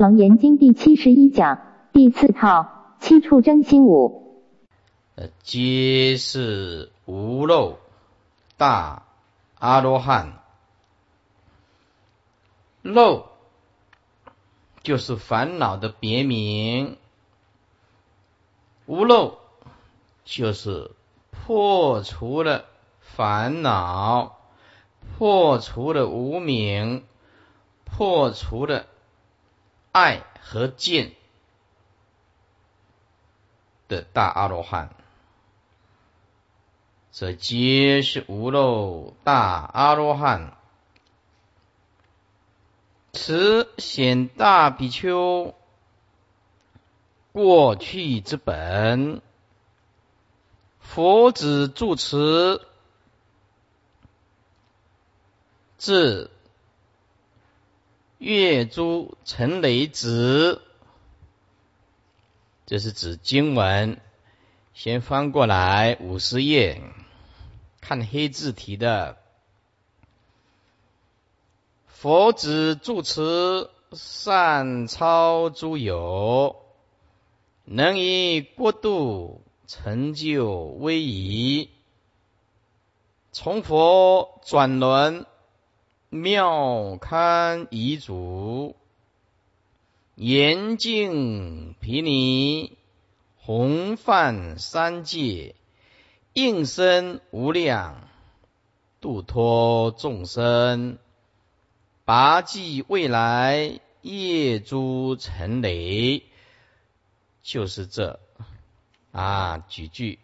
楞严经第七十一讲第四套七处真心五，呃，皆是无漏大阿罗汉。漏就是烦恼的别名，无漏就是破除了烦恼，破除了无明，破除了爱和见的大阿罗汉，这皆是无漏大阿罗汉。此显大比丘过去之本，佛子住持自月珠陈雷子，这是指经文。先翻过来五十页，看黑字体的。佛子住持善超诸有，能以国度成就威仪，从佛转轮妙堪遗嘱，严净毗尼，弘范三界，应身无量，度脱众生。拔济未来业诸尘雷，就是这。啊几句。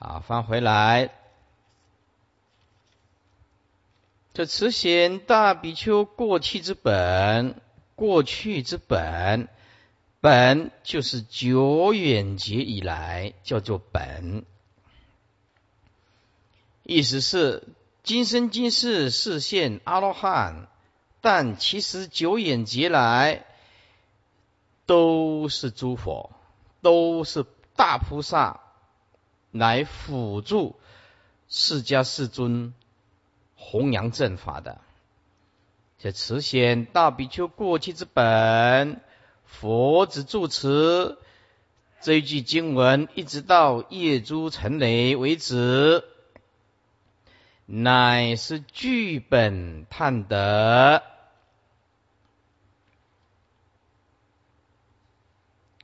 啊翻回来，这慈显大比丘过去之本，过去之本，本就是久远劫以来叫做本，意思是今生今世是现阿罗汉。但其实久远劫来都是诸佛，都是大菩萨来辅助释迦世尊弘扬正法的。这慈显大比丘过去之本，佛子住持这一句经文，一直到夜珠成雷为止，乃是剧本探得。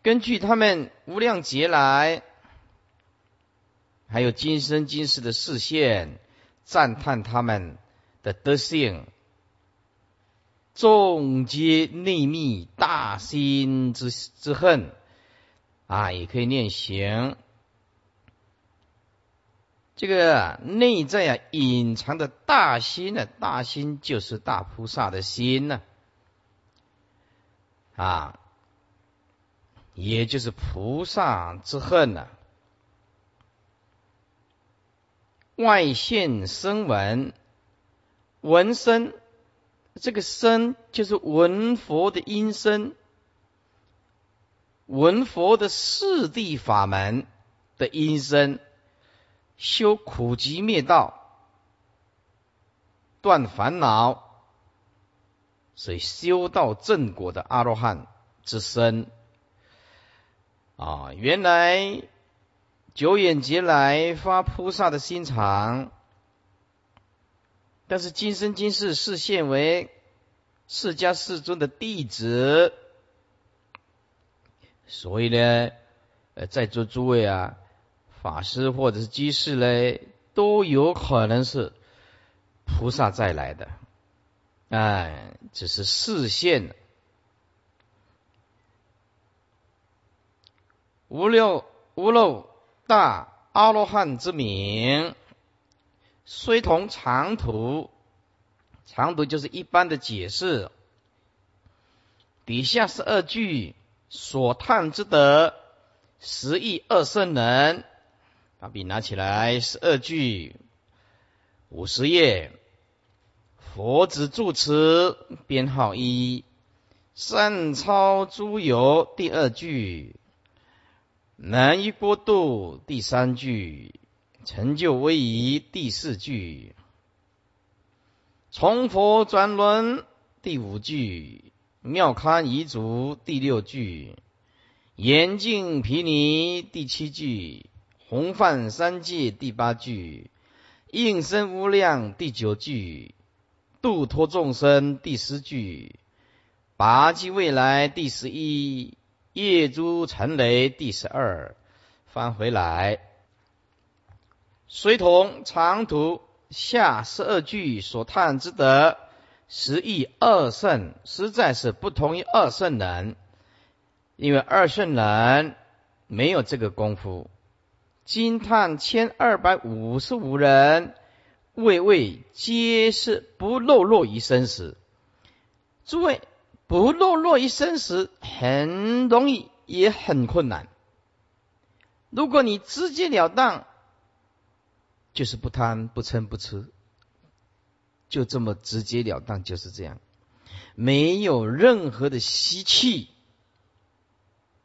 根据他们无量劫来，还有今生今世的视线，赞叹他们的德性，众皆内密大心之之恨啊，也可以念行。这个内在啊隐藏的大心呢，大心就是大菩萨的心呢，啊。也就是菩萨之恨呢，外现声闻，闻声，这个声就是闻佛的音声，闻佛的四地法门的音声，修苦集灭道，断烦恼，所以修道正果的阿罗汉之身。啊，原来久远劫来发菩萨的心肠，但是今生今世视现为释迦世尊的弟子，所以呢，呃，在座诸位啊，法师或者是居士嘞，都有可能是菩萨再来的，哎，只是视现。无六无漏大阿罗汉之名，虽同长途，长途就是一般的解释。底下是二句所叹之德，十亿二圣人。把笔拿起来，是二句五十页，佛子住持编号一，善超诸有第二句。难于过度，第三句；成就威仪，第四句；从佛转轮，第五句；妙堪彝族第六句，严净毗尼第七句，弘范三界第八句，应身无量第九句，度脱众生第十句，拔济未来第十一，业诸尘雷第十二。翻回来，随同长途下十二句所叹之德。实义二圣实在是不同于二圣人，因为二圣人没有这个功夫。惊叹千二百五十五人，位位皆是不落落于生死。诸位，不落落于生死很容易，也很困难。如果你直截了当，就是不贪不嗔不痴。就这么直截了当，就是这样，没有任何的吸气，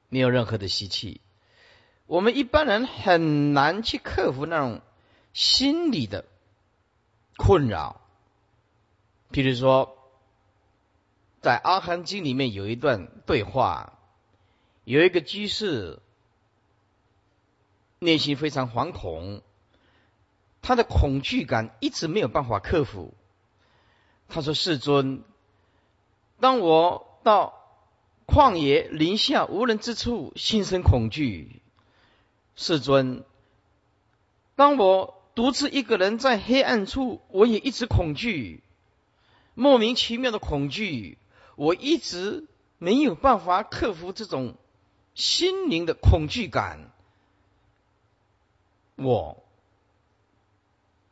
没有任何的吸气。我们一般人很难去克服那种心理的困扰。譬如说，在《阿含经》里面有一段对话，有一个居士内心非常惶恐，他的恐惧感一直没有办法克服。他说：“世尊，当我到旷野林下无人之处，心生恐惧。世尊，当我独自一个人在黑暗处，我也一直恐惧，莫名其妙的恐惧，我一直没有办法克服这种心灵的恐惧感。我，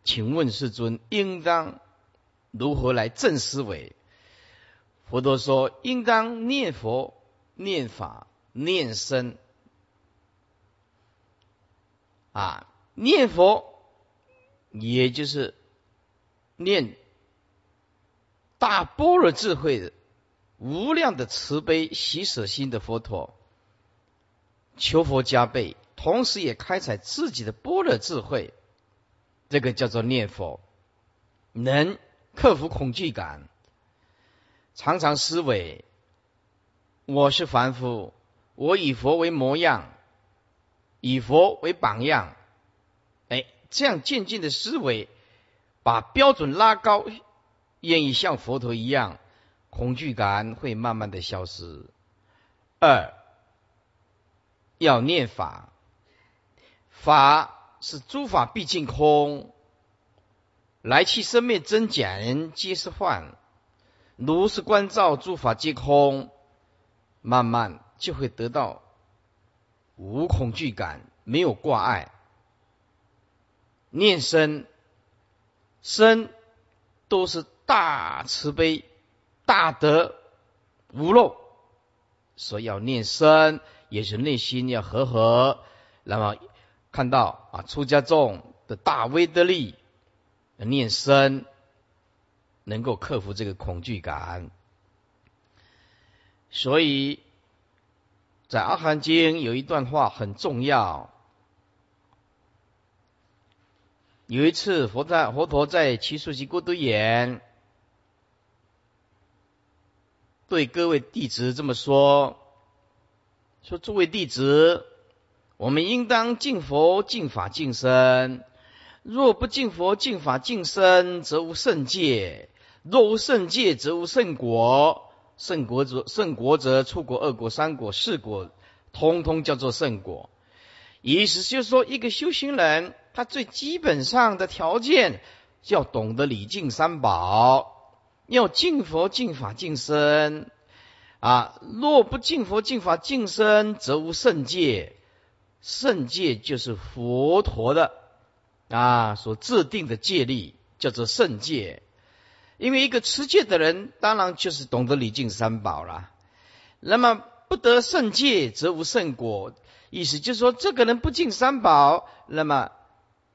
请问世尊，应当？”如何来正思维？佛陀说，应当念佛、念法、念僧。啊，念佛，也就是念大般若智慧的无量的慈悲喜舍心的佛陀，求佛加倍，同时也开采自己的般若智慧，这个叫做念佛，能。克服恐惧感，常常思维：我是凡夫，我以佛为模样，以佛为榜样。哎，这样渐进的思维，把标准拉高，愿意像佛陀一样，恐惧感会慢慢的消失。二，要念法，法是诸法毕竟空。来去生灭真假人皆是幻，如是观照诸法皆空，慢慢就会得到无恐惧感，没有挂碍。念身，身都是大慈悲、大德、无漏，所以要念身，也是内心要和和。那么看到啊，出家众的大威德力。念身能够克服这个恐惧感，所以在《阿含经》有一段话很重要。有一次，佛在佛陀在奇树集孤独园，对各位弟子这么说：“说诸位弟子，我们应当敬佛、敬法、敬身。”若不敬佛、敬法、敬身，则无圣戒；若无圣戒，则无圣果。圣果则圣果则出国二果、三果、四果，通通叫做圣果。意思就是说，一个修行人，他最基本上的条件，要懂得礼敬三宝，要敬佛、敬法、敬身。啊，若不敬佛、敬法、敬身，则无圣戒。圣戒就是佛陀的。啊，所制定的戒律叫做圣戒，因为一个持戒的人，当然就是懂得礼敬三宝了。那么不得圣戒，则无圣果。意思就是说，这个人不敬三宝，那么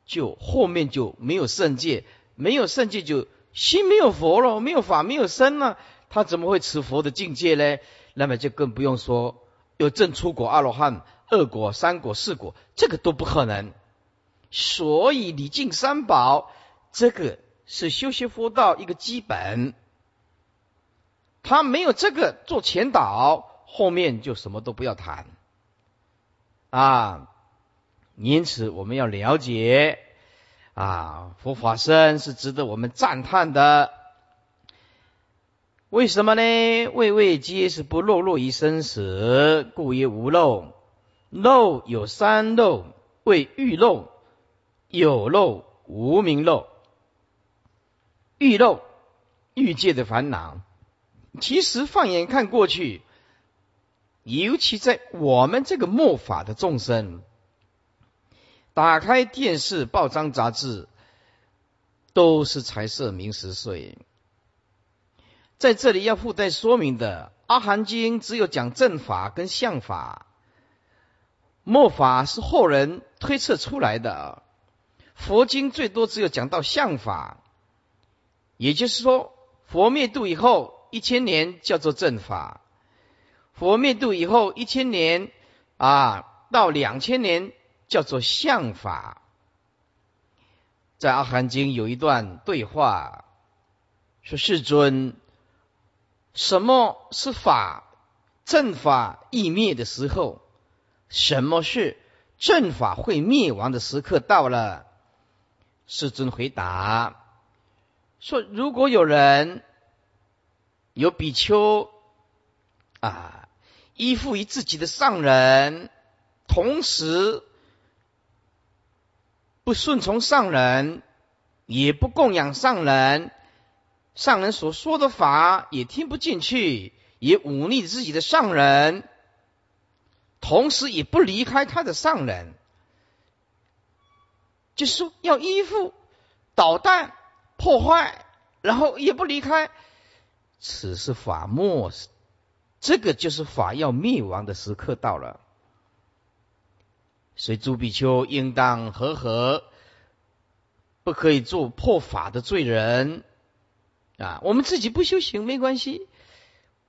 就后面就没有圣戒，没有圣戒就心没有佛了，没有法，没有身了，他怎么会持佛的境界呢？那么就更不用说有正出果阿罗汉、二果、三果、四果，这个都不可能。所以礼敬三宝，这个是修习佛道一个基本。他没有这个做前导，后面就什么都不要谈啊。因此，我们要了解啊，佛法身是值得我们赞叹的。为什么呢？位位皆是不落落于生死，故曰无漏。漏有三漏，为欲漏、有漏、无明漏。欲漏，欲界的烦恼。其实放眼看过去，尤其在我们这个末法的众生，打开电视、报章、杂志，都是财色名食睡。在这里要附带说明的，《阿含经》只有讲正法跟相法，末法是后人推测出来的。佛经最多只有讲到相法，也就是说，佛灭度以后一千年叫做正法，佛灭度以后一千年啊到两千年叫做相法。在《阿含经》有一段对话，说世尊。什么是法？正法易灭的时候，什么是正法会灭亡的时刻到了？世尊回答说：如果有人有比丘啊，依附于自己的上人，同时不顺从上人，也不供养上人。上人所说的法也听不进去，也忤逆自己的上人，同时也不离开他的上人，就是说要依附、捣蛋、破坏，然后也不离开，此是法末，这个就是法要灭亡的时刻到了。所以诸比丘应当和和，不可以做破法的罪人。啊，我们自己不修行没关系，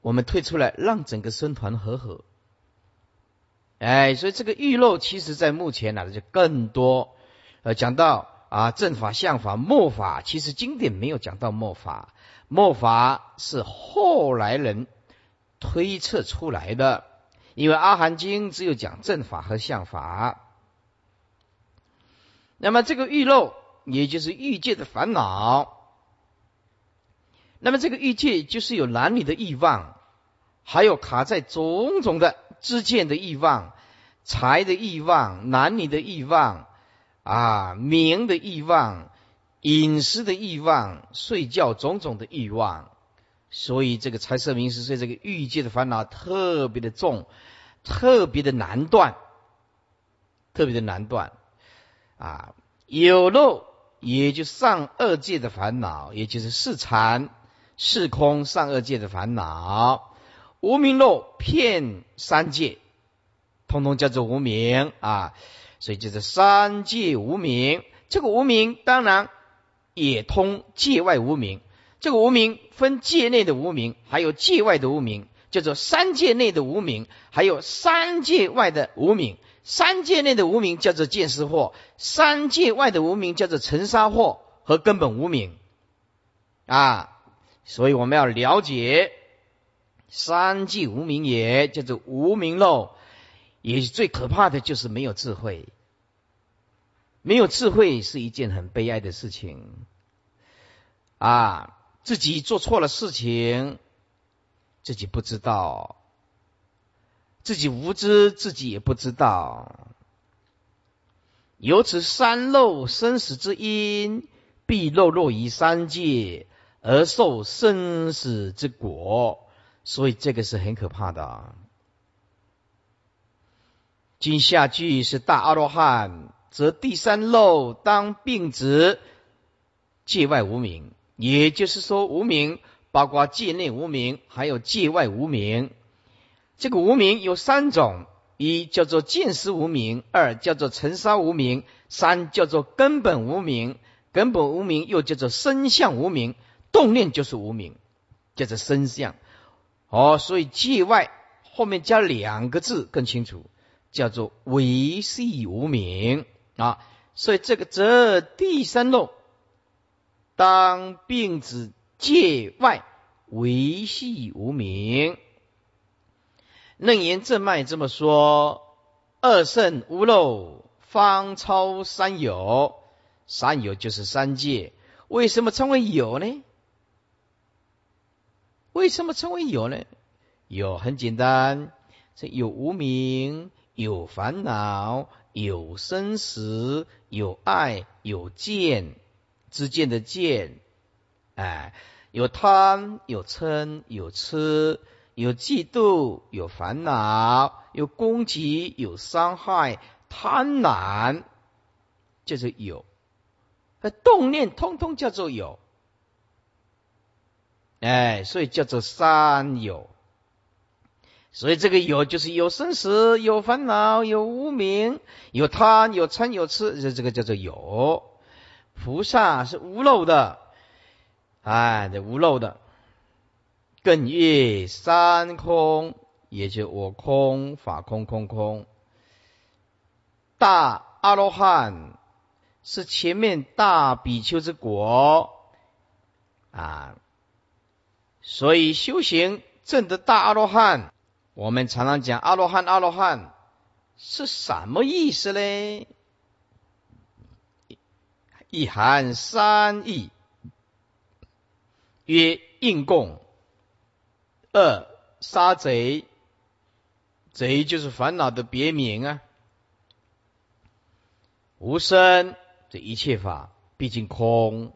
我们退出来，让整个僧团和合。哎，所以这个玉漏，其实在目前呢就更多。呃，讲到啊正法、相法、末法，其实经典没有讲到末法，末法是后来人推测出来的，因为阿含经只有讲正法和相法。那么这个欲漏，也就是欲界的烦恼。那么这个欲界就是有男女的欲望，还有卡在种种的之间的欲望、财的欲望、男女的欲望啊、名的欲望、饮食的欲望、睡觉种种的欲望，所以这个财色名食睡这个欲界的烦恼特别的重，特别的难断，特别的难断啊。有漏也就上二界的烦恼，也就是四禅。是空上二界的烦恼，无名漏骗三界，通通叫做无名啊，所以就是三界无名。这个无名当然也通界外无名。这个无名分界内的无名，还有界外的无名，叫做三界内的无名，还有三界外的无名。三界内的无名叫做见识惑，三界外的无名叫做尘沙惑和根本无名啊。所以我们要了解三界无名也，叫做无名漏，也最可怕的就是没有智慧。没有智慧是一件很悲哀的事情啊！自己做错了事情，自己不知道，自己无知，自己也不知道。由此三漏生死之因，必漏落于三界。而受生死之果，所以这个是很可怕的。今下句是大阿罗汉，则第三漏当并指界外无名，也就是说无名包括界内无名，还有界外无名。这个无名有三种：一叫做见识无名，二叫做尘沙无名，三叫做根本无名。根本无名又叫做身相无名。动念就是无名，叫做身相。哦，所以界外后面加两个字更清楚，叫做唯系无名啊。所以这个则第三漏当病子界外维系无名。楞严正脉这么说：二圣无漏，方超三有。三有就是三界。为什么称为有呢？为什么称为有呢？有很简单，这有无名，有烦恼，有生死，有爱，有见，之见的见，哎，有贪，有嗔，有痴，有嫉妒，有烦恼，有攻击，有伤害，贪婪，就是有。动念通通叫做有，哎，所以叫做三有。所以这个有就是有生死、有烦恼、有无名、有贪、有嗔、有痴，这这个叫做有。菩萨是无漏的，哎，这无漏的，更越三空，也就我空、法空、空空。大阿罗汉是前面大比丘之果啊，所以修行证得大阿罗汉。我们常常讲阿罗汉，阿罗汉是什么意思呢？一含三义：曰应供，二杀贼，贼就是烦恼的别名啊。无生，这一切法毕竟空，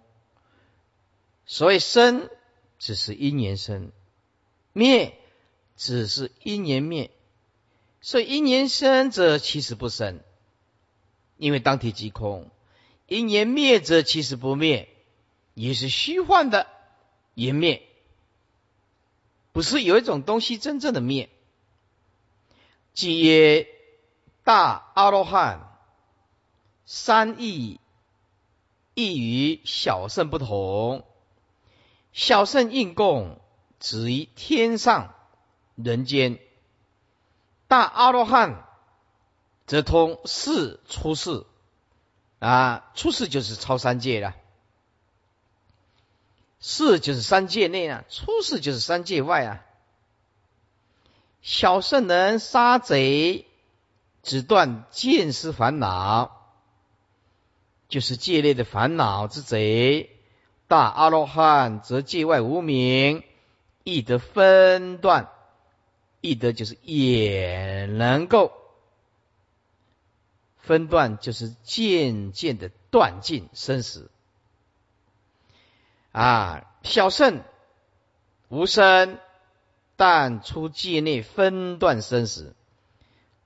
所以生只是因缘生，灭。只是因缘灭，所以因缘生者其实不生，因为当体即空；因言灭者其实不灭，也是虚幻的缘灭，不是有一种东西真正的灭。即曰大阿罗汉，三义异于小圣不同，小圣应供止于天上。人间大阿罗汉，则通世出世啊，出世就是超三界了。世就是三界内啊，出世就是三界外啊。小圣人杀贼，只断见思烦恼，就是界内的烦恼之贼。大阿罗汉则界外无名，亦得分断。易得就是也能够分段，就是渐渐的断尽生死啊。小圣无生，但出界内分段生死。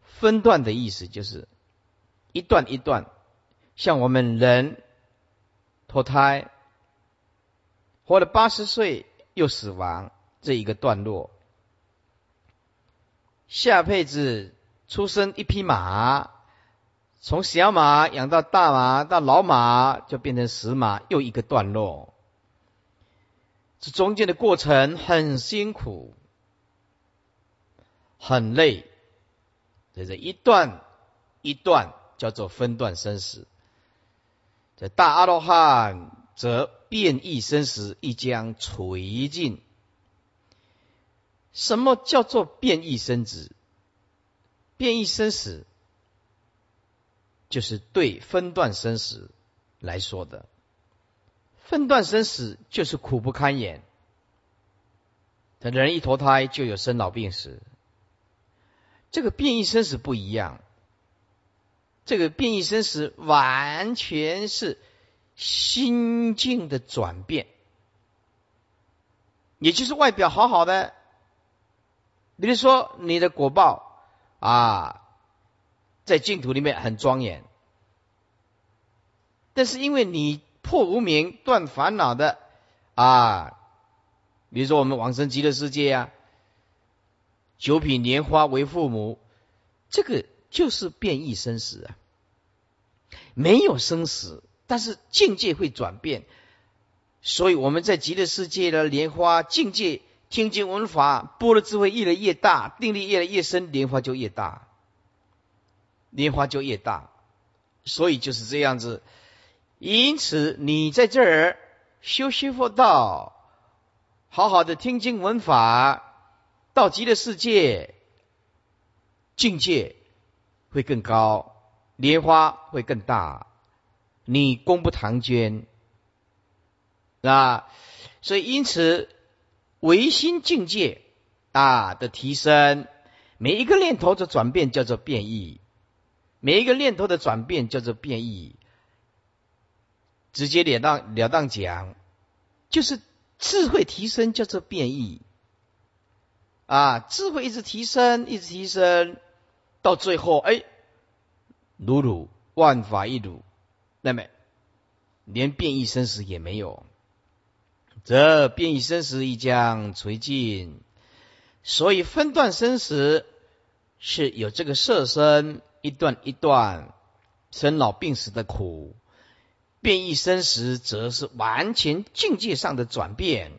分段的意思就是一段一段，像我们人脱胎，活了八十岁又死亡这一个段落。下辈子出生一匹马，从小马养到大马，到老马就变成死马，又一个段落。这中间的过程很辛苦，很累，这是一段一段叫做分段生死。这大阿罗汉则变异生死，亦将垂尽。什么叫做变异生死？变异生死，就是对分段生死来说的。分段生死就是苦不堪言。等人一投胎就有生老病死，这个变异生死不一样。这个变异生死完全是心境的转变，也就是外表好好的。比如说，你的果报啊，在净土里面很庄严，但是因为你破无明、断烦恼的啊，比如说我们往生极乐世界啊，九品莲花为父母，这个就是变异生死啊，没有生死，但是境界会转变，所以我们在极乐世界的莲花境界。听经闻法，波的智慧越来越大，定力越来越深，莲花就越大，莲花就越大。所以就是这样子。因此，你在这儿修修佛道，好好的听经闻法，到极乐世界境界会更高，莲花会更大，你功不唐捐啊！所以因此唯心境界啊的提升，每一个念头的转变叫做变异，每一个念头的转变叫做变异。直接了当了当讲，就是智慧提升叫做变异啊，智慧一直提升，一直提升，到最后哎，如如万法一如，那么连变异生死也没有，则变异生死亦将垂尽。所以分段生死是有这个色身一段一段生老病死的苦。变异生死，则是完全境界上的转变。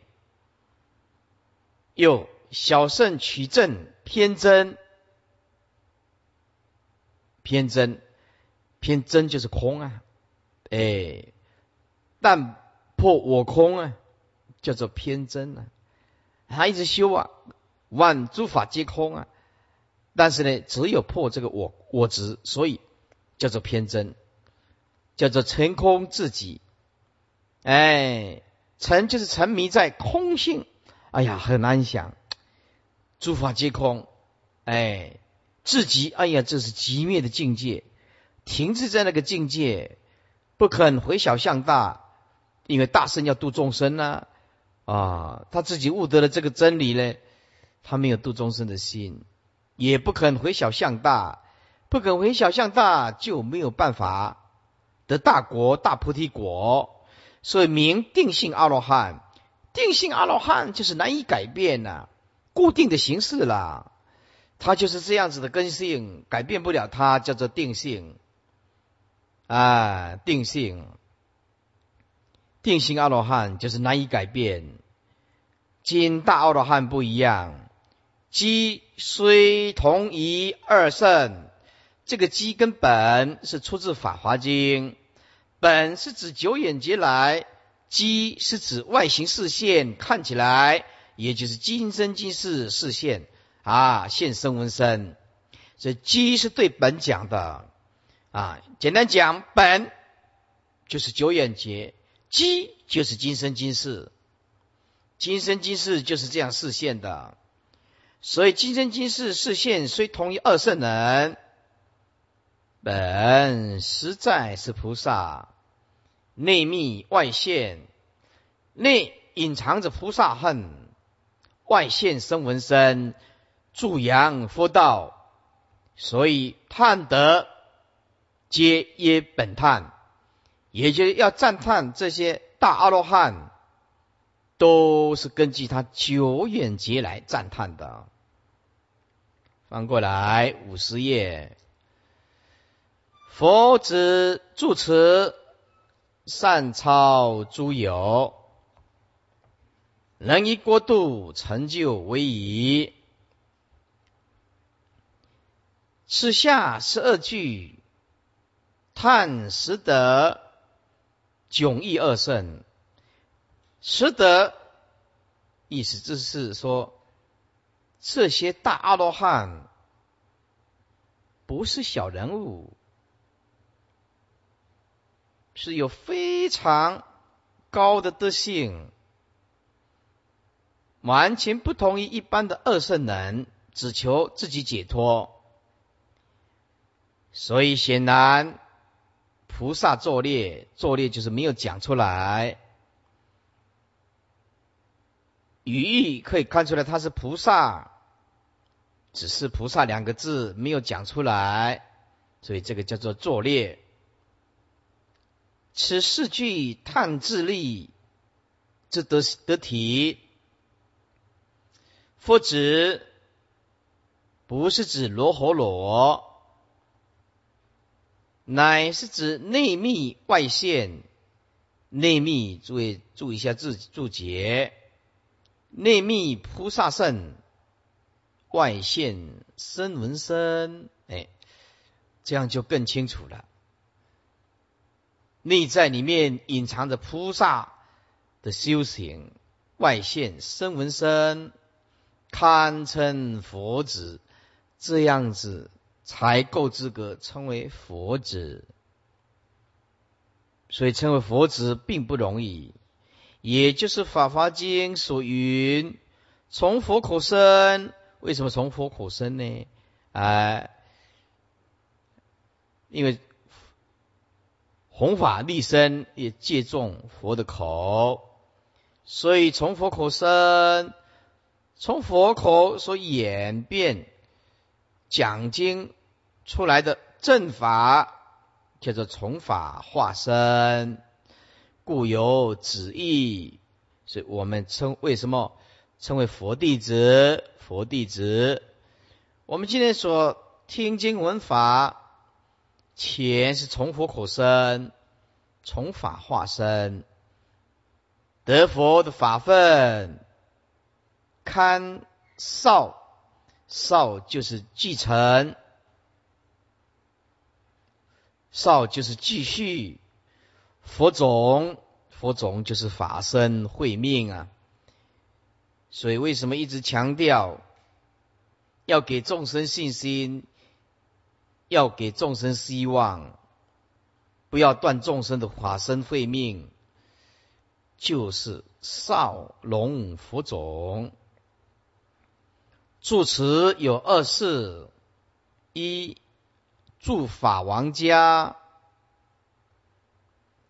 又小圣取正偏真，偏真偏真就是空啊，哎，但破我空啊，叫做偏真啊。他一直修啊，万诸法皆空啊，但是呢，只有破这个我我执，所以叫做偏真。叫做成空自己，哎，沉就是沉迷在空性，哎呀，很难想，诸法皆空，哎，自己，哎呀，这是极灭的境界，停滞在那个境界，不肯回小向大，因为大圣要度众生呢，啊，他自己悟得了这个真理呢，他没有度众生的心，也不肯回小向大，不肯回小向大，就没有办法。得大国大菩提果，所以名定性阿罗汉。定性阿罗汉就是难以改变呐，固定的形式啦。它就是这样子的根性，改变不了它，叫做定性。啊，定性，定性阿罗汉就是难以改变。今大阿罗汉不一样，机虽同一二圣，这个机根本是出自《法华经》。本是指久远劫来，机是指外形视线看起来，也就是今生今世视线啊现身闻身，这鸡是对本讲的啊。简单讲，本就是久远劫，机就是今生今世，今生今世就是这样视线的。所以今生今世视线虽同一二圣人。本实在是菩萨，内密外现，内隐藏着菩萨恨，外现生闻身，助扬佛道，所以叹得皆曰本叹，也就是要赞叹这些大阿罗汉，都是根据他久远劫来赞叹的。翻过来五十页。佛子住持善超诸有，能以国度成就为宜。此下十二句，叹实德迥异二圣。实德意思就是说，这些大阿罗汉不是小人物。是有非常高的德性，完全不同于一般的二圣人，只求自己解脱。所以显然，菩萨作孽，作孽就是没有讲出来。语义可以看出来，他是菩萨，只是菩萨两个字没有讲出来，所以这个叫做作孽。此四句叹自力，这得得体，佛指不是指罗喉罗，乃是指内密外现。内密，注意注意一下字注解，内密菩萨圣，外现声闻身，哎，这样就更清楚了。内在里面隐藏着菩萨的修行，外现声闻身，堪称佛子，这样子才够资格称为佛子。所以称为佛子并不容易，也就是《法华经》所云：“从佛口生。”为什么从佛口生呢？啊，因为弘法立身也借重佛的口，所以从佛口生，从佛口所演变讲经出来的正法。叫做从法化身，故有旨意，所以我们称为什么称为佛弟子？佛弟子，我们今天所听经闻法，前是从佛口生，从法化身，得佛的法分，堪少少就是继承。少就是继续，佛种，佛种就是法身慧命啊。所以为什么一直强调要给众生信心，要给众生希望，不要断众生的法身慧命，就是少龙佛种。住持有二事：一。住法王家，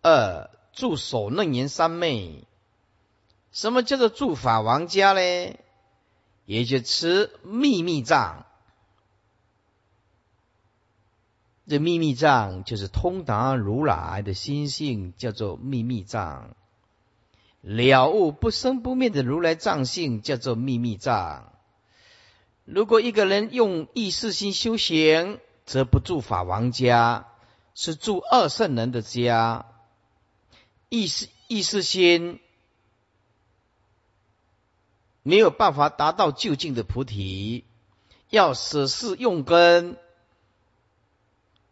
二住守楞严三昧。什么叫做住法王家呢？也就持秘密藏。这秘密藏就是通达如来的心性，叫做秘密藏。了悟不生不灭的如来藏性，叫做秘密藏。如果一个人用意识心修行，则不住法王家，是住二圣人的家。意识意识心没有办法达到究竟的菩提，要舍事用根，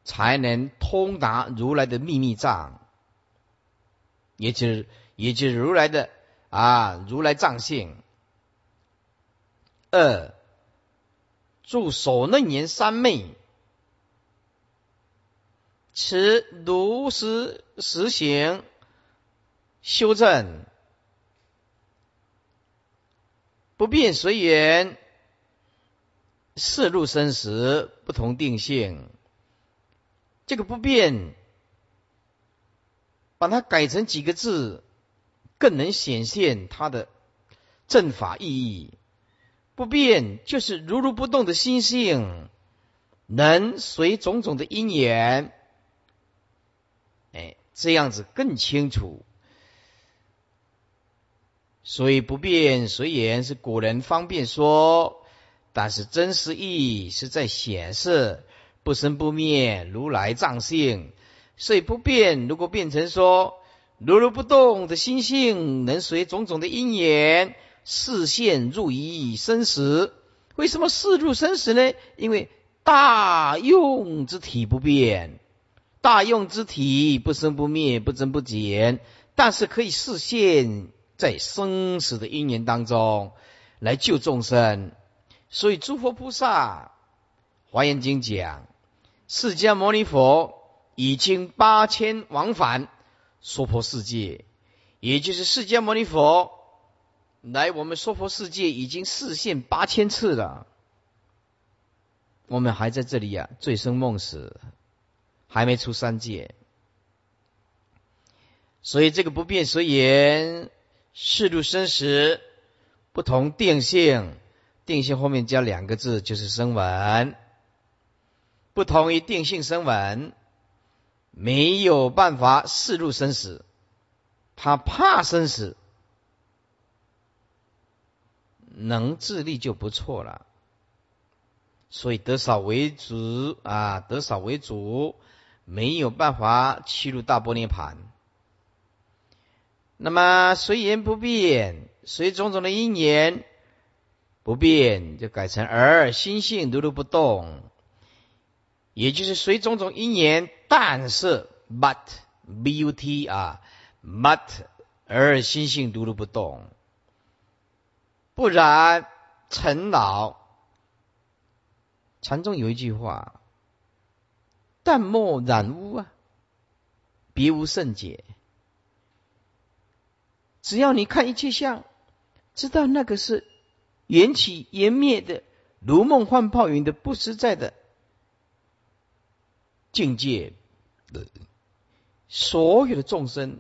才能通达如来的秘密藏，也就是也就是如来的啊如来藏性。二住守楞严三昧。持如实实行修正，不变随缘，事入生死不同定性。这个不变，把它改成几个字，更能显现它的正法意义。不变就是如如不动的心性，能随种种的因缘。哎，这样子更清楚。所以不变随缘是古人方便说，但是真实意义是在显示不生不灭如来藏性。所以不变如果变成说如如不动的心性，能随种种的因缘视现入一生死。为什么视入生死呢？因为大用之体不变。大用之体不生不灭不增不减，但是可以视现，在生死的因缘当中来救众生。所以诸佛菩萨《华严经》讲，释迦牟尼佛已经八千往返娑婆世界，也就是释迦牟尼佛来我们娑婆世界已经视现八千次了，我们还在这里呀，醉生梦死。还没出三界，所以这个不变随缘，世入生死不同定性，定性后面加两个字就是声闻，不同于定性声闻，没有办法世入生死，他怕生死，能自立就不错了，所以得少为主啊，得少为主。没有办法去入大波涅盘。那么随缘不变，随种种的因缘不变，就改成而心性如如不动，也就是随种种因缘，但是 but but 啊 but 而心性如如不动，不然尘老。禅宗有一句话：“淡漠染污啊，别无甚解。”只要你看一切相，知道那个是缘起缘灭的、如梦幻泡影的不实在的境界，所有的众生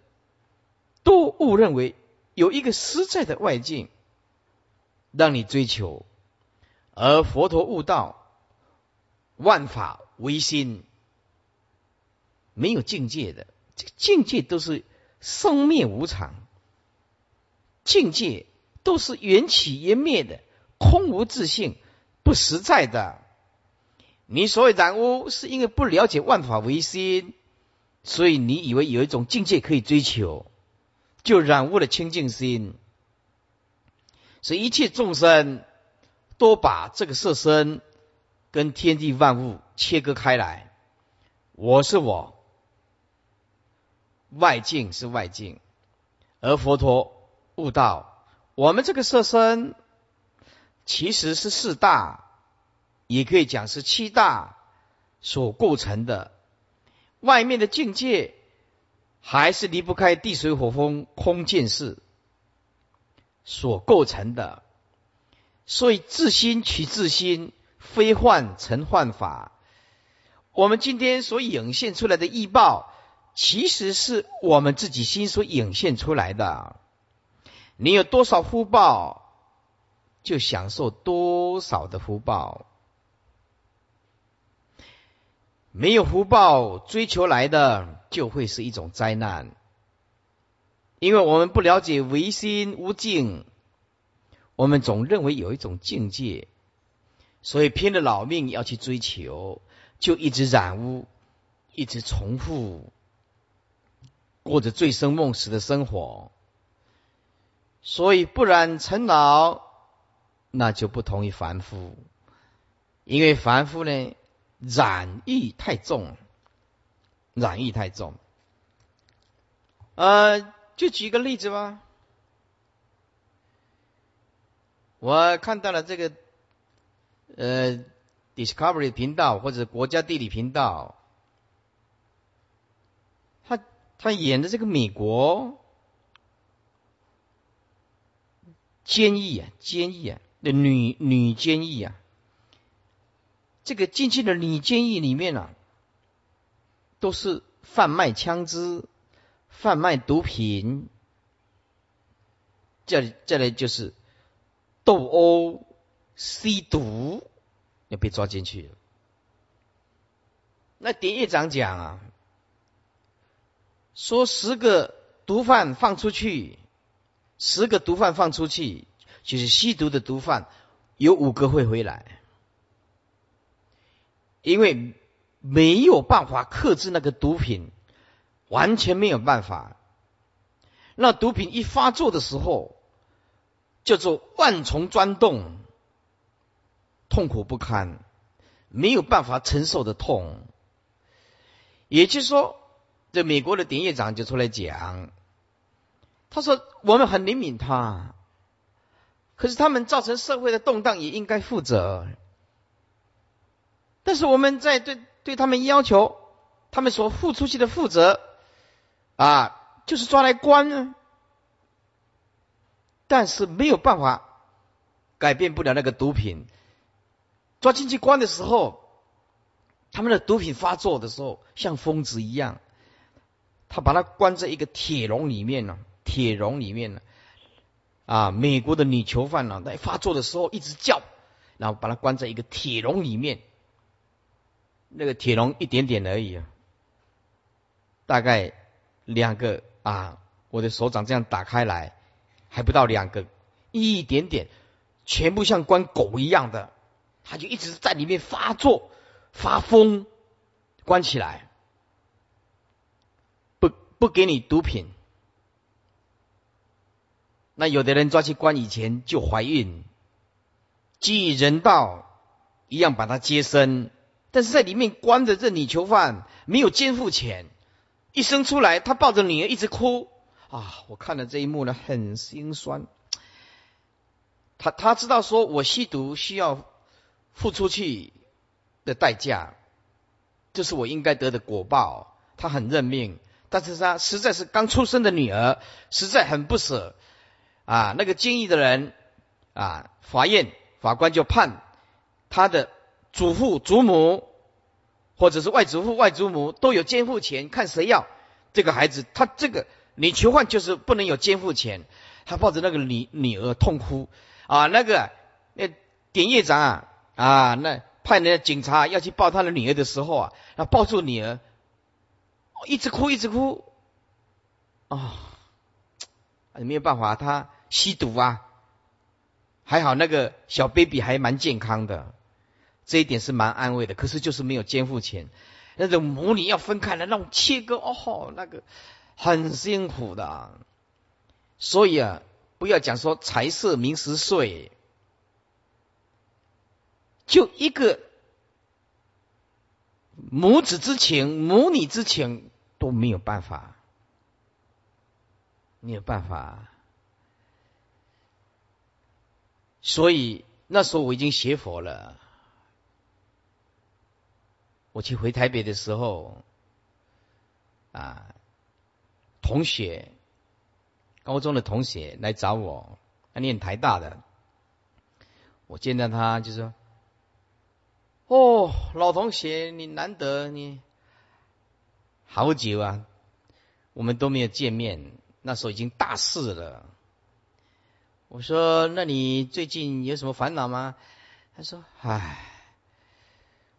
都误认为有一个实在的外境让你追求，而佛陀悟道，万法唯心，没有境界的，这境界都是生灭无常。境界都是缘起缘灭的，空无自性，不实在的。你所谓染污，是因为不了解万法唯心，所以你以为有一种境界可以追求，就染污了清净心。所以一切众生都把这个色身跟天地万物切割开来，我是我，外境是外境，而佛陀。悟道，我们这个色身其实是四大，也可以讲是七大所构成的。外面的境界还是离不开地水火风空见识所构成的。所以自心取自心，非幻成幻法。我们今天所涌现出来的异报，其实是我们自己心所涌现出来的。你有多少福报，就享受多少的福报。没有福报追求来的，就会是一种灾难。因为我们不了解唯心无境，我们总认为有一种境界，所以拼了老命要去追求，就一直染污，一直重复，过着醉生梦死的生活。所以不染尘劳，那就不同于凡夫，因为凡夫呢染意太重，染意太重。呃，就举个例子吧，我看到了这个呃 Discovery 频道或者国家地理频道，他他演的这个美国。监狱啊，监狱啊，那女女监狱啊，这个进去的女监狱里面啊，都是贩卖枪支、贩卖毒品，这里这里就是斗殴、吸毒，要被抓进去。那典狱长讲啊，说十个毒贩放出去。十个毒贩放出去，就是吸毒的毒贩，有五个会回来，因为没有办法克制那个毒品，完全没有办法。那毒品一发作的时候，叫做万虫钻洞，痛苦不堪，没有办法承受的痛。也就是说，这美国的典狱长就出来讲。他说：“我们很怜悯他，可是他们造成社会的动荡，也应该负责。但是我们在对对他们要求，他们所付出去的负责，啊，就是抓来关呢。但是没有办法改变不了那个毒品。抓进去关的时候，他们的毒品发作的时候，像疯子一样，他把他关在一个铁笼里面呢。”铁笼里面呢，啊，美国的女囚犯呢，在发作的时候一直叫，然后把它关在一个铁笼里面，那个铁笼一点点而已啊，大概两个啊，我的手掌这样打开来，还不到两个，一点点，全部像关狗一样的，他就一直在里面发作发疯，关起来，不不给你毒品。那有的人抓去关以前就怀孕，基于人道一样把他接生，但是在里面关着这女囚犯没有监护权，一生出来他抱着女儿一直哭啊！我看了这一幕呢，很心酸。他他知道说我吸毒需要付出去的代价，这是我应该得的果报。他很认命，但是他实在是刚出生的女儿，实在很不舍啊。那个经义的人啊，法院法官就判他的祖父祖母或者是外祖父外祖母都有监护权，看谁要这个孩子。他这个你囚犯就是不能有监护权。他抱着那个女女儿痛哭。啊，那个那典狱长啊，啊，那派那警察要去抱他的女儿的时候啊，他抱住女儿，一直哭一直哭，啊，没有办法，他吸毒啊，还好那个小 baby 还蛮健康的，这一点是蛮安慰的。可是就是没有监护权，那种母女要分开了，那种切割，哦吼，那个很辛苦的，所以啊。不要讲说财色名食睡，就一个母子之情、母女之情都没有办法，没有办法。所以那时候我已经学佛了。我去回台北的时候，啊，同学。高中的同学来找我，他念台大的。我见到他就说：“哦，老同学，你难得你好久啊，我们都没有见面。那时候已经大四了。”我说：“那你最近有什么烦恼吗？”他说：“唉，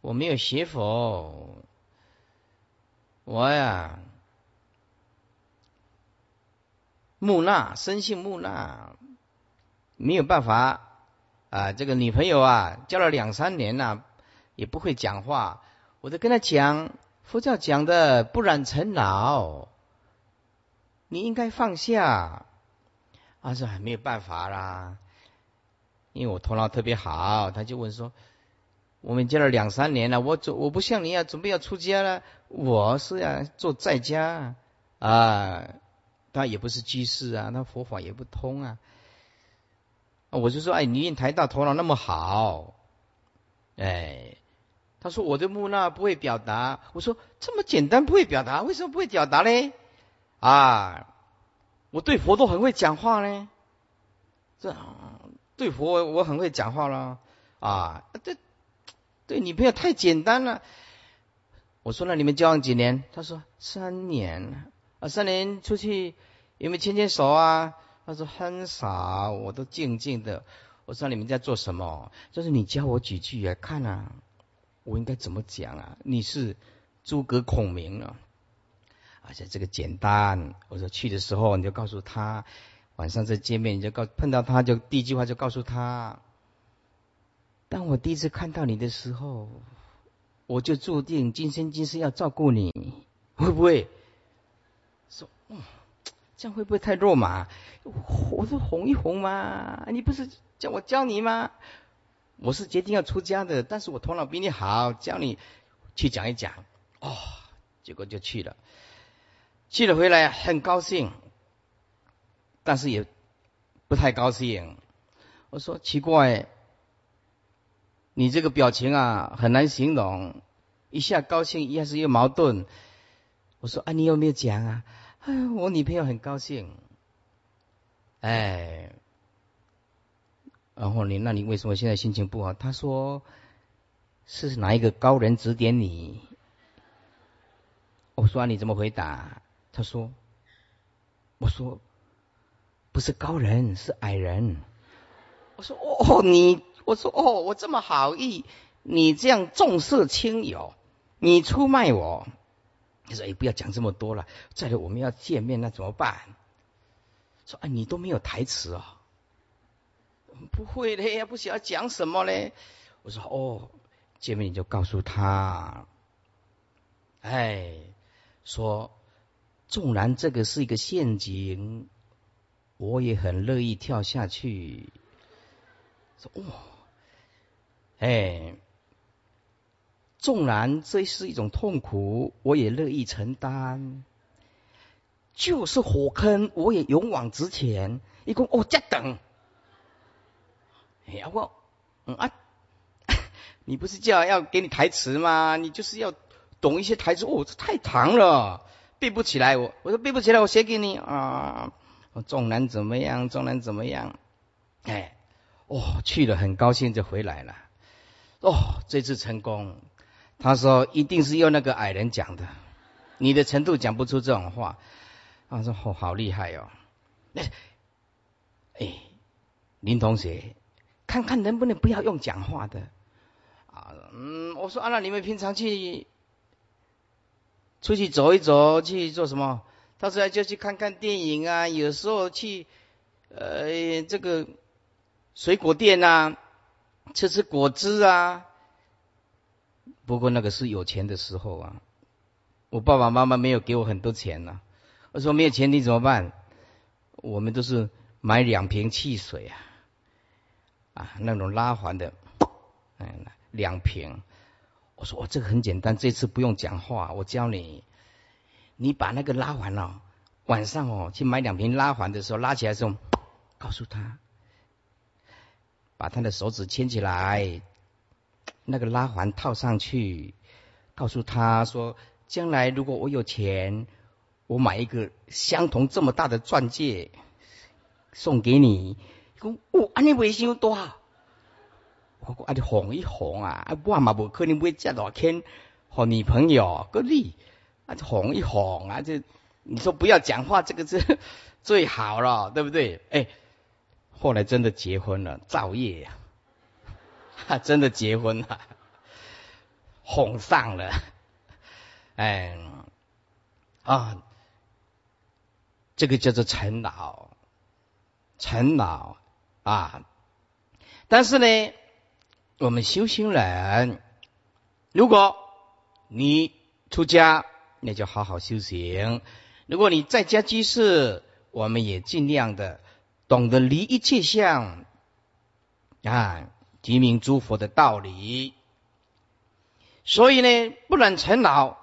我没有学佛，我呀。”木讷，生性木讷，没有办法啊！这个女朋友啊，交了两三年了，也不会讲话。我都跟他讲，佛教讲的不染尘劳，你应该放下。他说没有办法啦，因为我头脑特别好。他就问说：我们交了两三年了，我准我不像你啊，准备要出家了，我是要做在家啊。他也不是居士啊，他佛法也不通啊。我就说，哎，你念台大头脑那么好，哎，他说我的木讷不会表达。我说这么简单不会表达，为什么不会表达呢？啊，我对佛都很会讲话呢。这对佛我很会讲话了啊。这对女朋友太简单了。我说那你们交往几年？他说三年。啊，三年出去有没有牵牵手啊？他说很少，我都静静的。我说你们在做什么？就是你教我几句啊，看啊，我应该怎么讲啊？你是诸葛孔明啊，而且这个简单。我说去的时候你就告诉他，晚上再见面你就告碰到他就第一句话就告诉他，当我第一次看到你的时候，我就注定今生今世要照顾你，会不会？说，嗯，这样会不会太肉麻？我说哄一哄嘛，你不是叫我教你吗？我是决定要出家的，但是我头脑比你好，教你去讲一讲。哦，结果就去了，去了回来很高兴，但是也不太高兴。我说奇怪，你这个表情啊很难形容，一下高兴，一下是又矛盾。我说啊，你有没有讲啊？哎，我女朋友很高兴。哎，然后你，那你为什么现在心情不好？他说是哪一个高人指点你？我说你怎么回答？他说，我说不是高人，是矮人。我说哦，你，我说哦，我这么好意，你这样重色轻友，你出卖我。他说：“哎，不要讲这么多了。再来，我们要见面，那怎么办？”说：“哎，你都没有台词哦。”不会的，不晓得讲什么嘞。我说：“哦，见面你就告诉他，哎，说纵然这个是一个陷阱，我也很乐意跳下去。”说：“哦，哎。”纵然这是一种痛苦，我也乐意承担。就是火坑，我也勇往直前。一共哦，这等哎呀，我，嗯啊，你不是叫要给你台词吗？你就是要懂一些台词。哦，这太长了，背不起来。我我说背不起来，我写给你啊。我重男怎么样？重男怎么样？哎，哦，去了很高兴就回来了。哦，这次成功。他说一定是用那个矮人讲的，你的程度讲不出这种话。他说哦，好厉害哦。哎，林同学，看看能不能不要用讲话的啊？嗯，我说啊，那你们平常去出去走一走，去做什么？他说就去看看电影啊，有时候去呃这个水果店呐，吃吃果汁啊。不过那个是有钱的时候啊，我爸爸妈妈没有给我很多钱呐。我说没有钱你怎么办？我们都是买两瓶汽水啊，啊那种拉环的，嗯两瓶。我说我这个很简单，这次不用讲话，我教你。你把那个拉环哦，晚上哦去买两瓶拉环的时候，拉起来的时候，告诉他，把他的手指牵起来，那个拉环套上去，告诉他说，将来如果我有钱，我买一个相同这么大的钻戒送给你。讲哦，安尼卫生多好，我讲啊，你哄一哄啊，啊，我嘛无可能买这大钱和女朋友，个你。哄一哄啊，这你说不要讲话，这个是最好了，对不对？哎，后来真的结婚了，造业呀，哈，真的结婚了，哄上了，哎，啊，这个叫做陈老，陈老啊，但是呢，我们修行人，如果你出家。那就好好修行。如果你在家居士，我们也尽量的懂得离一切相啊，即名诸佛的道理。所以呢，不能成老，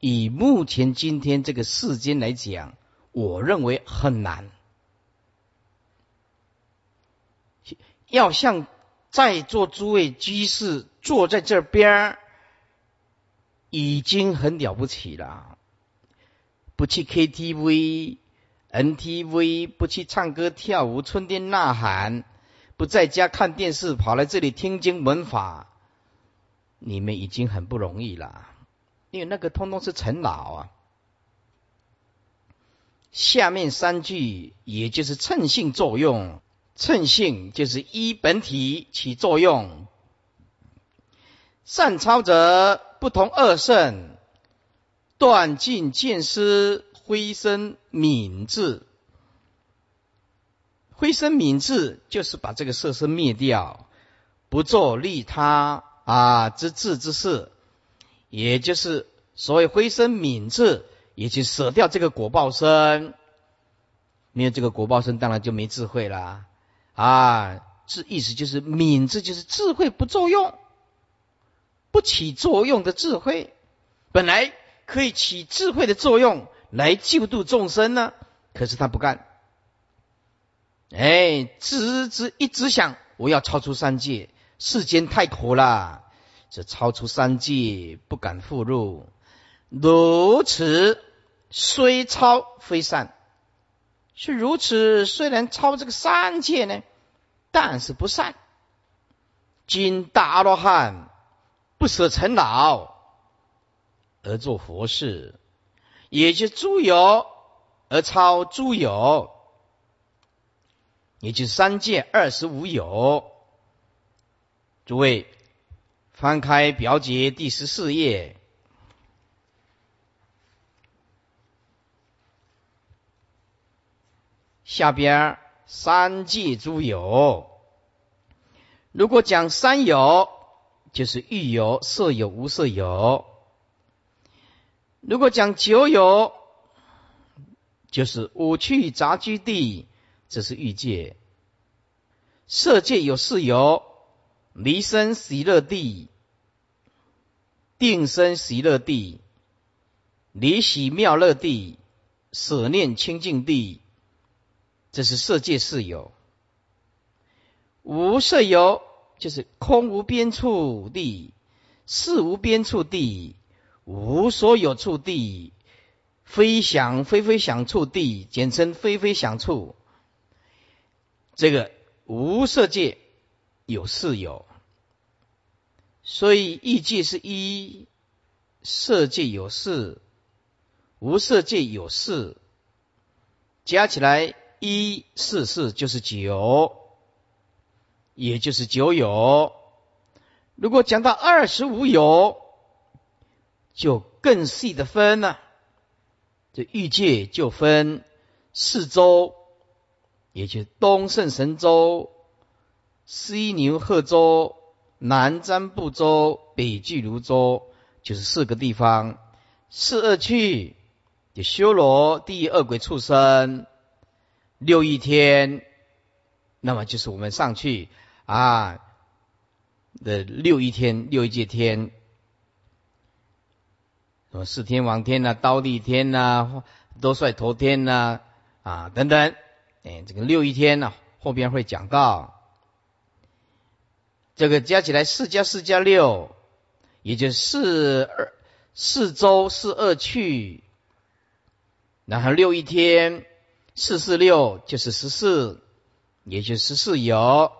以目前今天这个世间来讲，我认为很难。要像在座诸位居士坐在这边。已经很了不起了，不去 KTV、NTV，不去唱歌跳舞、春天呐喊，不在家看电视，跑来这里听经闻法，你们已经很不容易了。因为那个通通是陈老啊。下面三句也就是称性作用，称性就是依本体起作用，善操者。不同二圣，断尽见思，灰身泯智。灰身泯智就是把这个色身灭掉，不做利他啊之智之事，也就是所谓灰身泯智，也就舍掉这个果报身。没有这个果报身，当然就没智慧啦。啊，智意思就是泯智，就是智慧不作用。不起作用的智慧，本来可以起智慧的作用来救度众生呢，可是他不干。哎，只只一直想我要超出三界，世间太苦了，这超出三界不敢复入。如此虽超非善，是如此虽然超这个三界呢，但是不善。今大阿罗汉。不舍尘劳而做佛事，也就诸有而超诸有，也就三界二十五有。诸位翻开表节第十四页，下边三界诸有，如果讲三有。就是欲有、色有、无色有。如果讲酒有，就是五趣杂居地，这是欲界；色界有四有，离生喜乐地、定生喜乐地、离喜妙乐地、舍念清净地，这是色界四有。无色有就是空无边处地，事无边处地，无所有处地，非想非非想处地，简称非非想处。这个无色界有四有，所以意界是一，色界有四，无色界有四，加起来一四四就是九，也就是九有。如果讲到二十五有，就更细的分了，这欲界就分四周。也就是东胜神州、西牛贺州、南瞻部洲、北俱卢洲，就是四个地方。四恶趣，就修罗、地狱、恶鬼、畜生。六一天，那么就是我们上去啊的六一天、六一界天，什么四天王天呐、刀地天呐、多帅头天呐啊等等。哎，这个六一天呢，后边会讲到，这个加起来四加四加六，也就四二四周四二去，然后六一天四四六就是十四，也就十四有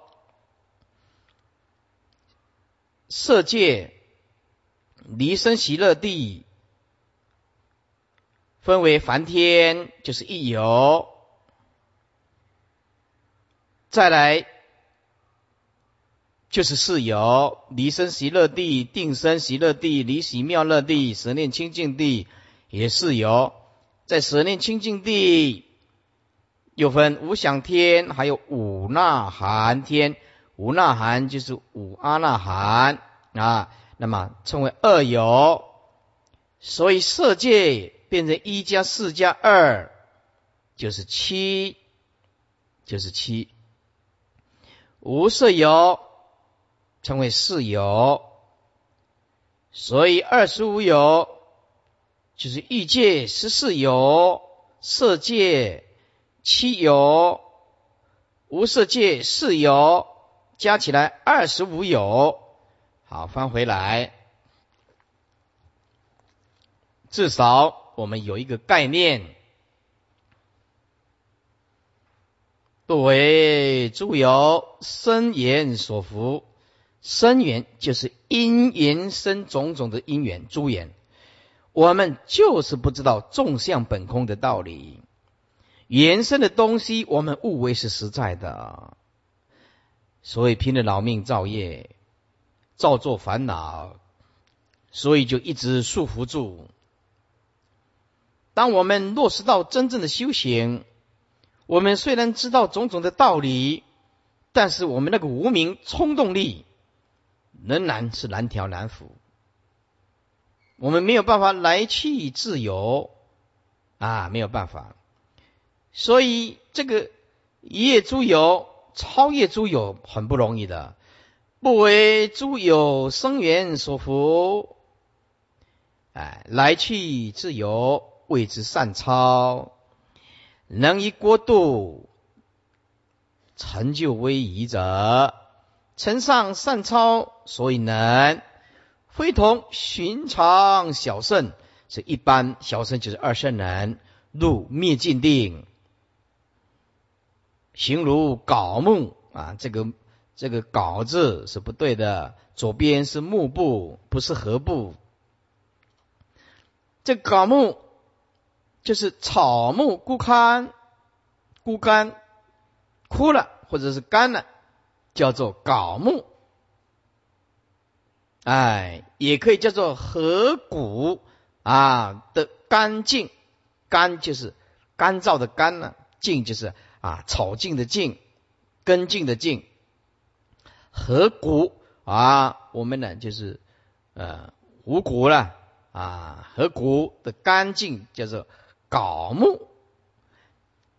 色界离生喜乐地，分为梵天就是一有。再来就是四有离生喜乐地、定生喜乐地、离喜妙乐地、舍念清净地，也是有。在舍念清净地又分无想天，还有五那含天。五那含就是五阿那含啊，那么称为二有。所以色界变成一加四加二，就是七，就是七。无色有称为四有，所以二十五有就是欲界十四有，色界七有，无色界四有，加起来二十五有。好，翻回来，至少我们有一个概念。作为诸有生缘所伏，生缘就是因缘生种种的因缘诸缘，我们就是不知道众相本空的道理，延伸的东西我们误为是实在的，所以拼了老命造业，造作烦恼，所以就一直束缚住。当我们落实到真正的修行。我们虽然知道种种的道理，但是我们那个无名冲动力仍然是难调难服。我们没有办法来去自由啊，没有办法。所以这个一叶诸有超越诸有很不容易的，不为诸有生缘所服，哎，来去自由谓之善超。能以过度成就威仪者，承上善超，所以能非同寻常小圣。是一般小圣就是二圣人入灭尽定，形如槁木啊。这个这个槁字是不对的，左边是木部，不是禾部。这槁木。就是草木枯干、枯干、枯了，或者是干了，叫做槁木。哎，也可以叫做河谷啊的干净，干就是干燥的干呢，净就是啊草茎的茎，根茎的茎。河谷啊，我们呢就是呃五谷了啊，河谷的干净叫做。槁木，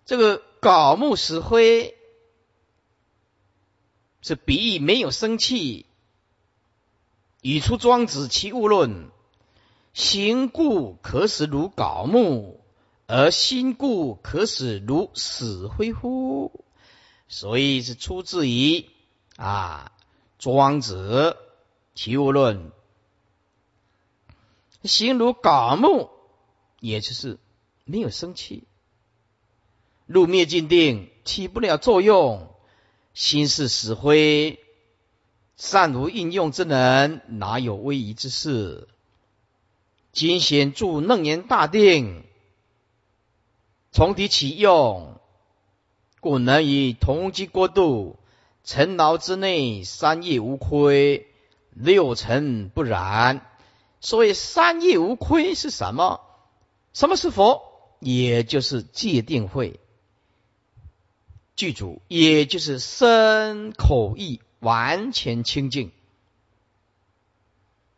这个槁木石灰是比喻没有生气。语出庄子其物论：形故可使如槁木，而心故可使如死灰乎？所以是出自于啊，庄子齐物论，心如槁木，也就是没有生气，入灭尽定，起不了作用，心是死灰，善无应用之能，哪有威仪之事？今显著楞严大定，从体起用，故能以同机过度。尘劳之内，三业无亏，六尘不染。所谓三业无亏是什么？什么是佛？也就是界定会具足，也就是身口意完全清净，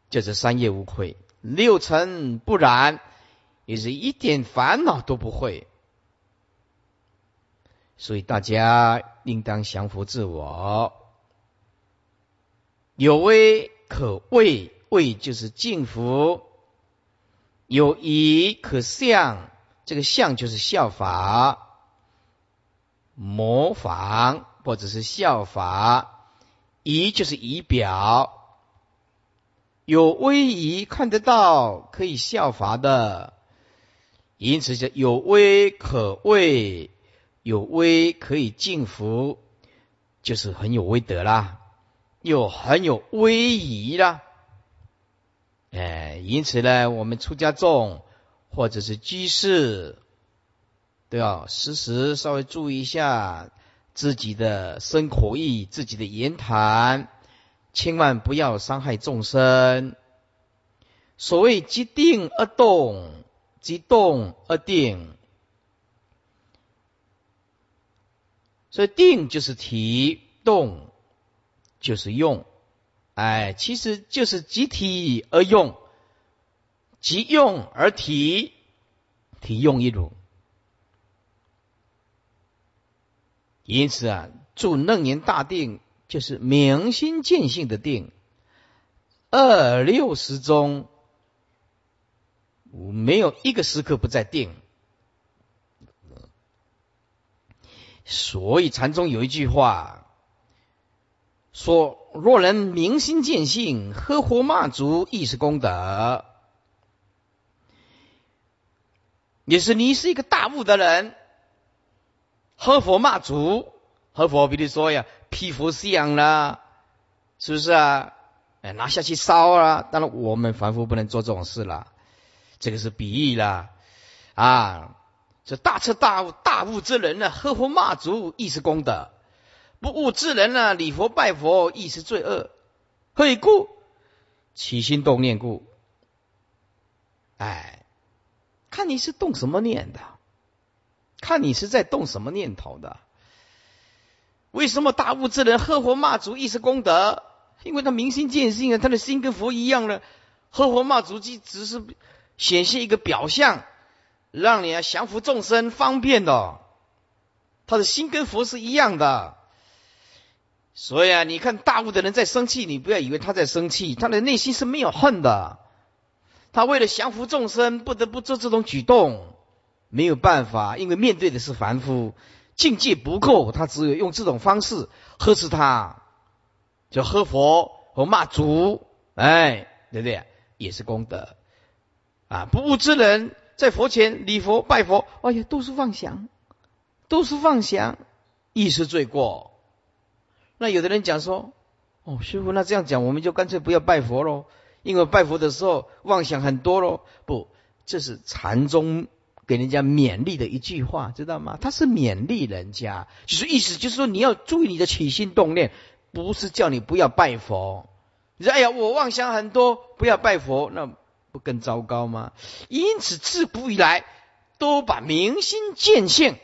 就是三业无愧，六尘不染，也是一点烦恼都不会。所以大家应当降服自我，有威可畏，畏就是敬服；有仪可象，这个象就是效法、模仿或者是效法；仪就是仪表，有威仪看得到，可以效法的，因此就有威可畏。有威可以敬服，就是很有威德啦，又很有威仪啦。哎，因此呢，我们出家众或者是居士，都要时时稍微注意一下自己的身口意，自己的言谈，千万不要伤害众生。所谓即定而动，即动而定。所以定就是体，动就是用，哎，其实就是即体而用，即用而体，体用一如。因此啊，住楞严大定就是明心见性的定，二六十中没有一个时刻不在定。所以禅宗有一句话说：“若人明心见性，喝活骂足，亦是功德。”也是你是一个大悟的人，喝佛骂足，喝佛，比如说呀，披佛像啦，是不是啊？哎，拿下去烧啊！当然，我们凡夫不能做这种事了，这个是比喻啦，啊。这大彻大悟、大悟之人呢，喝佛骂祖亦是功德；不悟之人呢，礼佛拜佛亦是罪恶。何以故？起心动念故。哎，看你是动什么念的，看你是在动什么念头的。为什么大悟之人喝佛骂祖亦是功德？因为他明心见性啊，他的心跟佛一样了。喝佛骂祖即只是显现一个表象。让你啊降服众生方便的，他的心跟佛是一样的，所以啊，你看大悟的人在生气，你不要以为他在生气，他的内心是没有恨的，他为了降服众生，不得不做这种举动，没有办法，因为面对的是凡夫，境界不够，他只有用这种方式呵斥他，就喝佛和骂祖，哎，对不对？也是功德啊，不悟之人。在佛前礼佛拜佛，哎呀，都是妄想，都是妄想，亦是罪过。那有的人讲说：“哦，师傅，那这样讲，我们就干脆不要拜佛喽，因为拜佛的时候妄想很多喽。”不，这是禅宗给人家勉励的一句话，知道吗？他是勉励人家，就是意思就是说你要注意你的起心动念，不是叫你不要拜佛。你说：“哎呀，我妄想很多，不要拜佛。”那。不更糟糕吗？因此，自古以来都把明心见性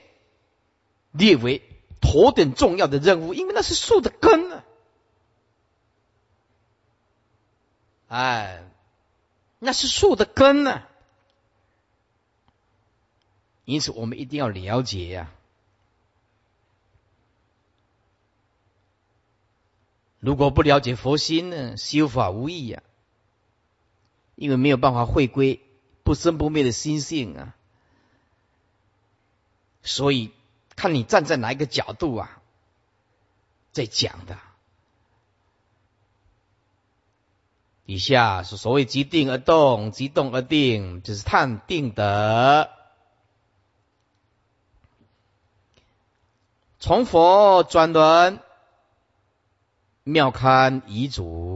列为头等重要的任务，因为那是树的根啊！哎，那是树的根呢。因此，我们一定要了解呀。如果不了解佛心呢，修法无益呀。因为没有办法回归不生不灭的心性啊。所以，看你站在哪一个角度啊，在讲的。以下是所谓即定而动，即动而定，就是探定德。从佛转轮，妙堪遗嘱。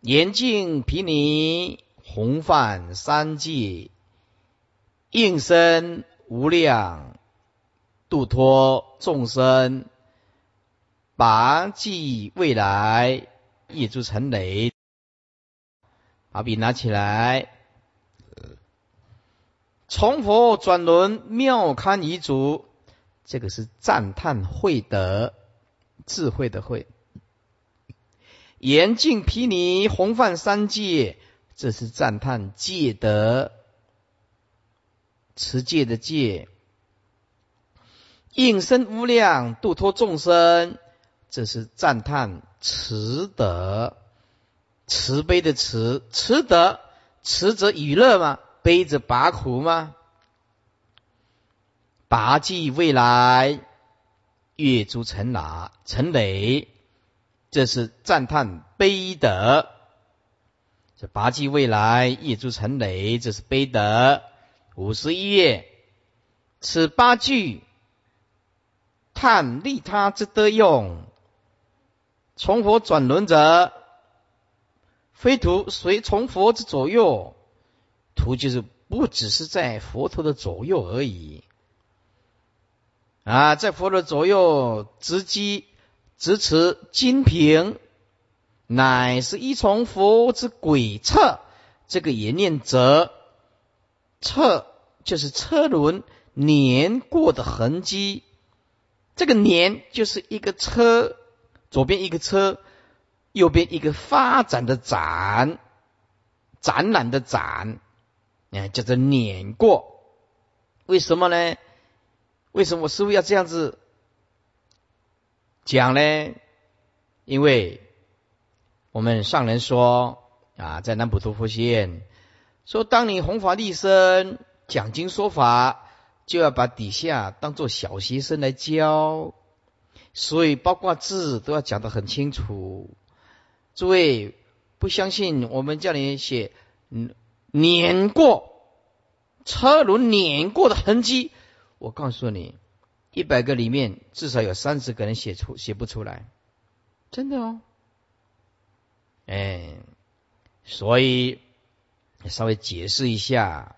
严净毗尼，弘范三界，应身无量，度脱众生，拔济未来，业诸成雷。把笔拿起来，从佛转轮妙堪遗嘱，这个是赞叹慧德智慧的慧；严净毗尼弘范三界，这是赞叹戒德持戒的戒；应身无量度脱众生，这是赞叹慈德。慈悲的慈，慈德，慈则娱乐吗？悲则拔苦吗？拔济未来，月诸成哪成累，这是赞叹悲德。这拔济未来，业诸成累，这是悲德。五十一页，此八句叹利他之德用，从佛转轮者。非徒随从佛之左右，徒就是不只是在佛陀的左右而已啊，在佛的左右直击直持金瓶，乃是一从佛之轨策。这个也念则策就是车轮碾过的痕迹，这个碾就是一个车，左边一个车。右边一个发展的展，展览的展，哎，叫做碾过。为什么呢？为什么我师傅要这样子讲呢？因为我们上人说啊，在南普陀佛县说，当你弘法立身、讲经说法，就要把底下当做小学生来教，所以包括字都要讲得很清楚。诸位不相信，我们叫你写“碾过车轮碾过的痕迹”。我告诉你，一百个里面至少有三十个人写出写不出来，真的哦。哎，所以稍微解释一下，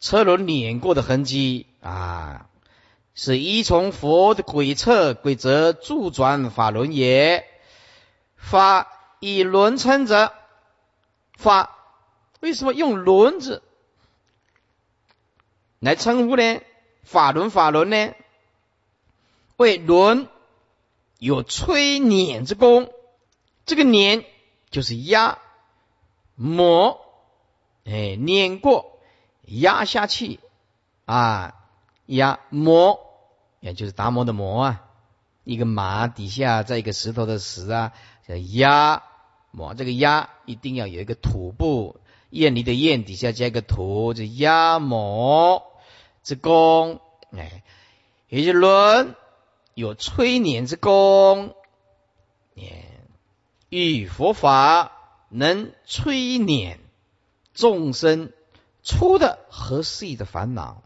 车轮碾过的痕迹啊，是依从佛的轨策规则助转法轮也。法以轮称者，法为什么用轮子来称呼呢？法轮法轮呢？为轮有吹碾之功，这个碾就是压磨，哎，碾过压下去啊，压磨也就是达摩的磨啊，一个马底下在一个石头的石啊。叫压磨，这个压一定要有一个土部，艳丽的艳底下加一个土，这压磨之功，哎，也就轮有催碾之功，念，遇佛法能催碾众生出的和事的烦恼，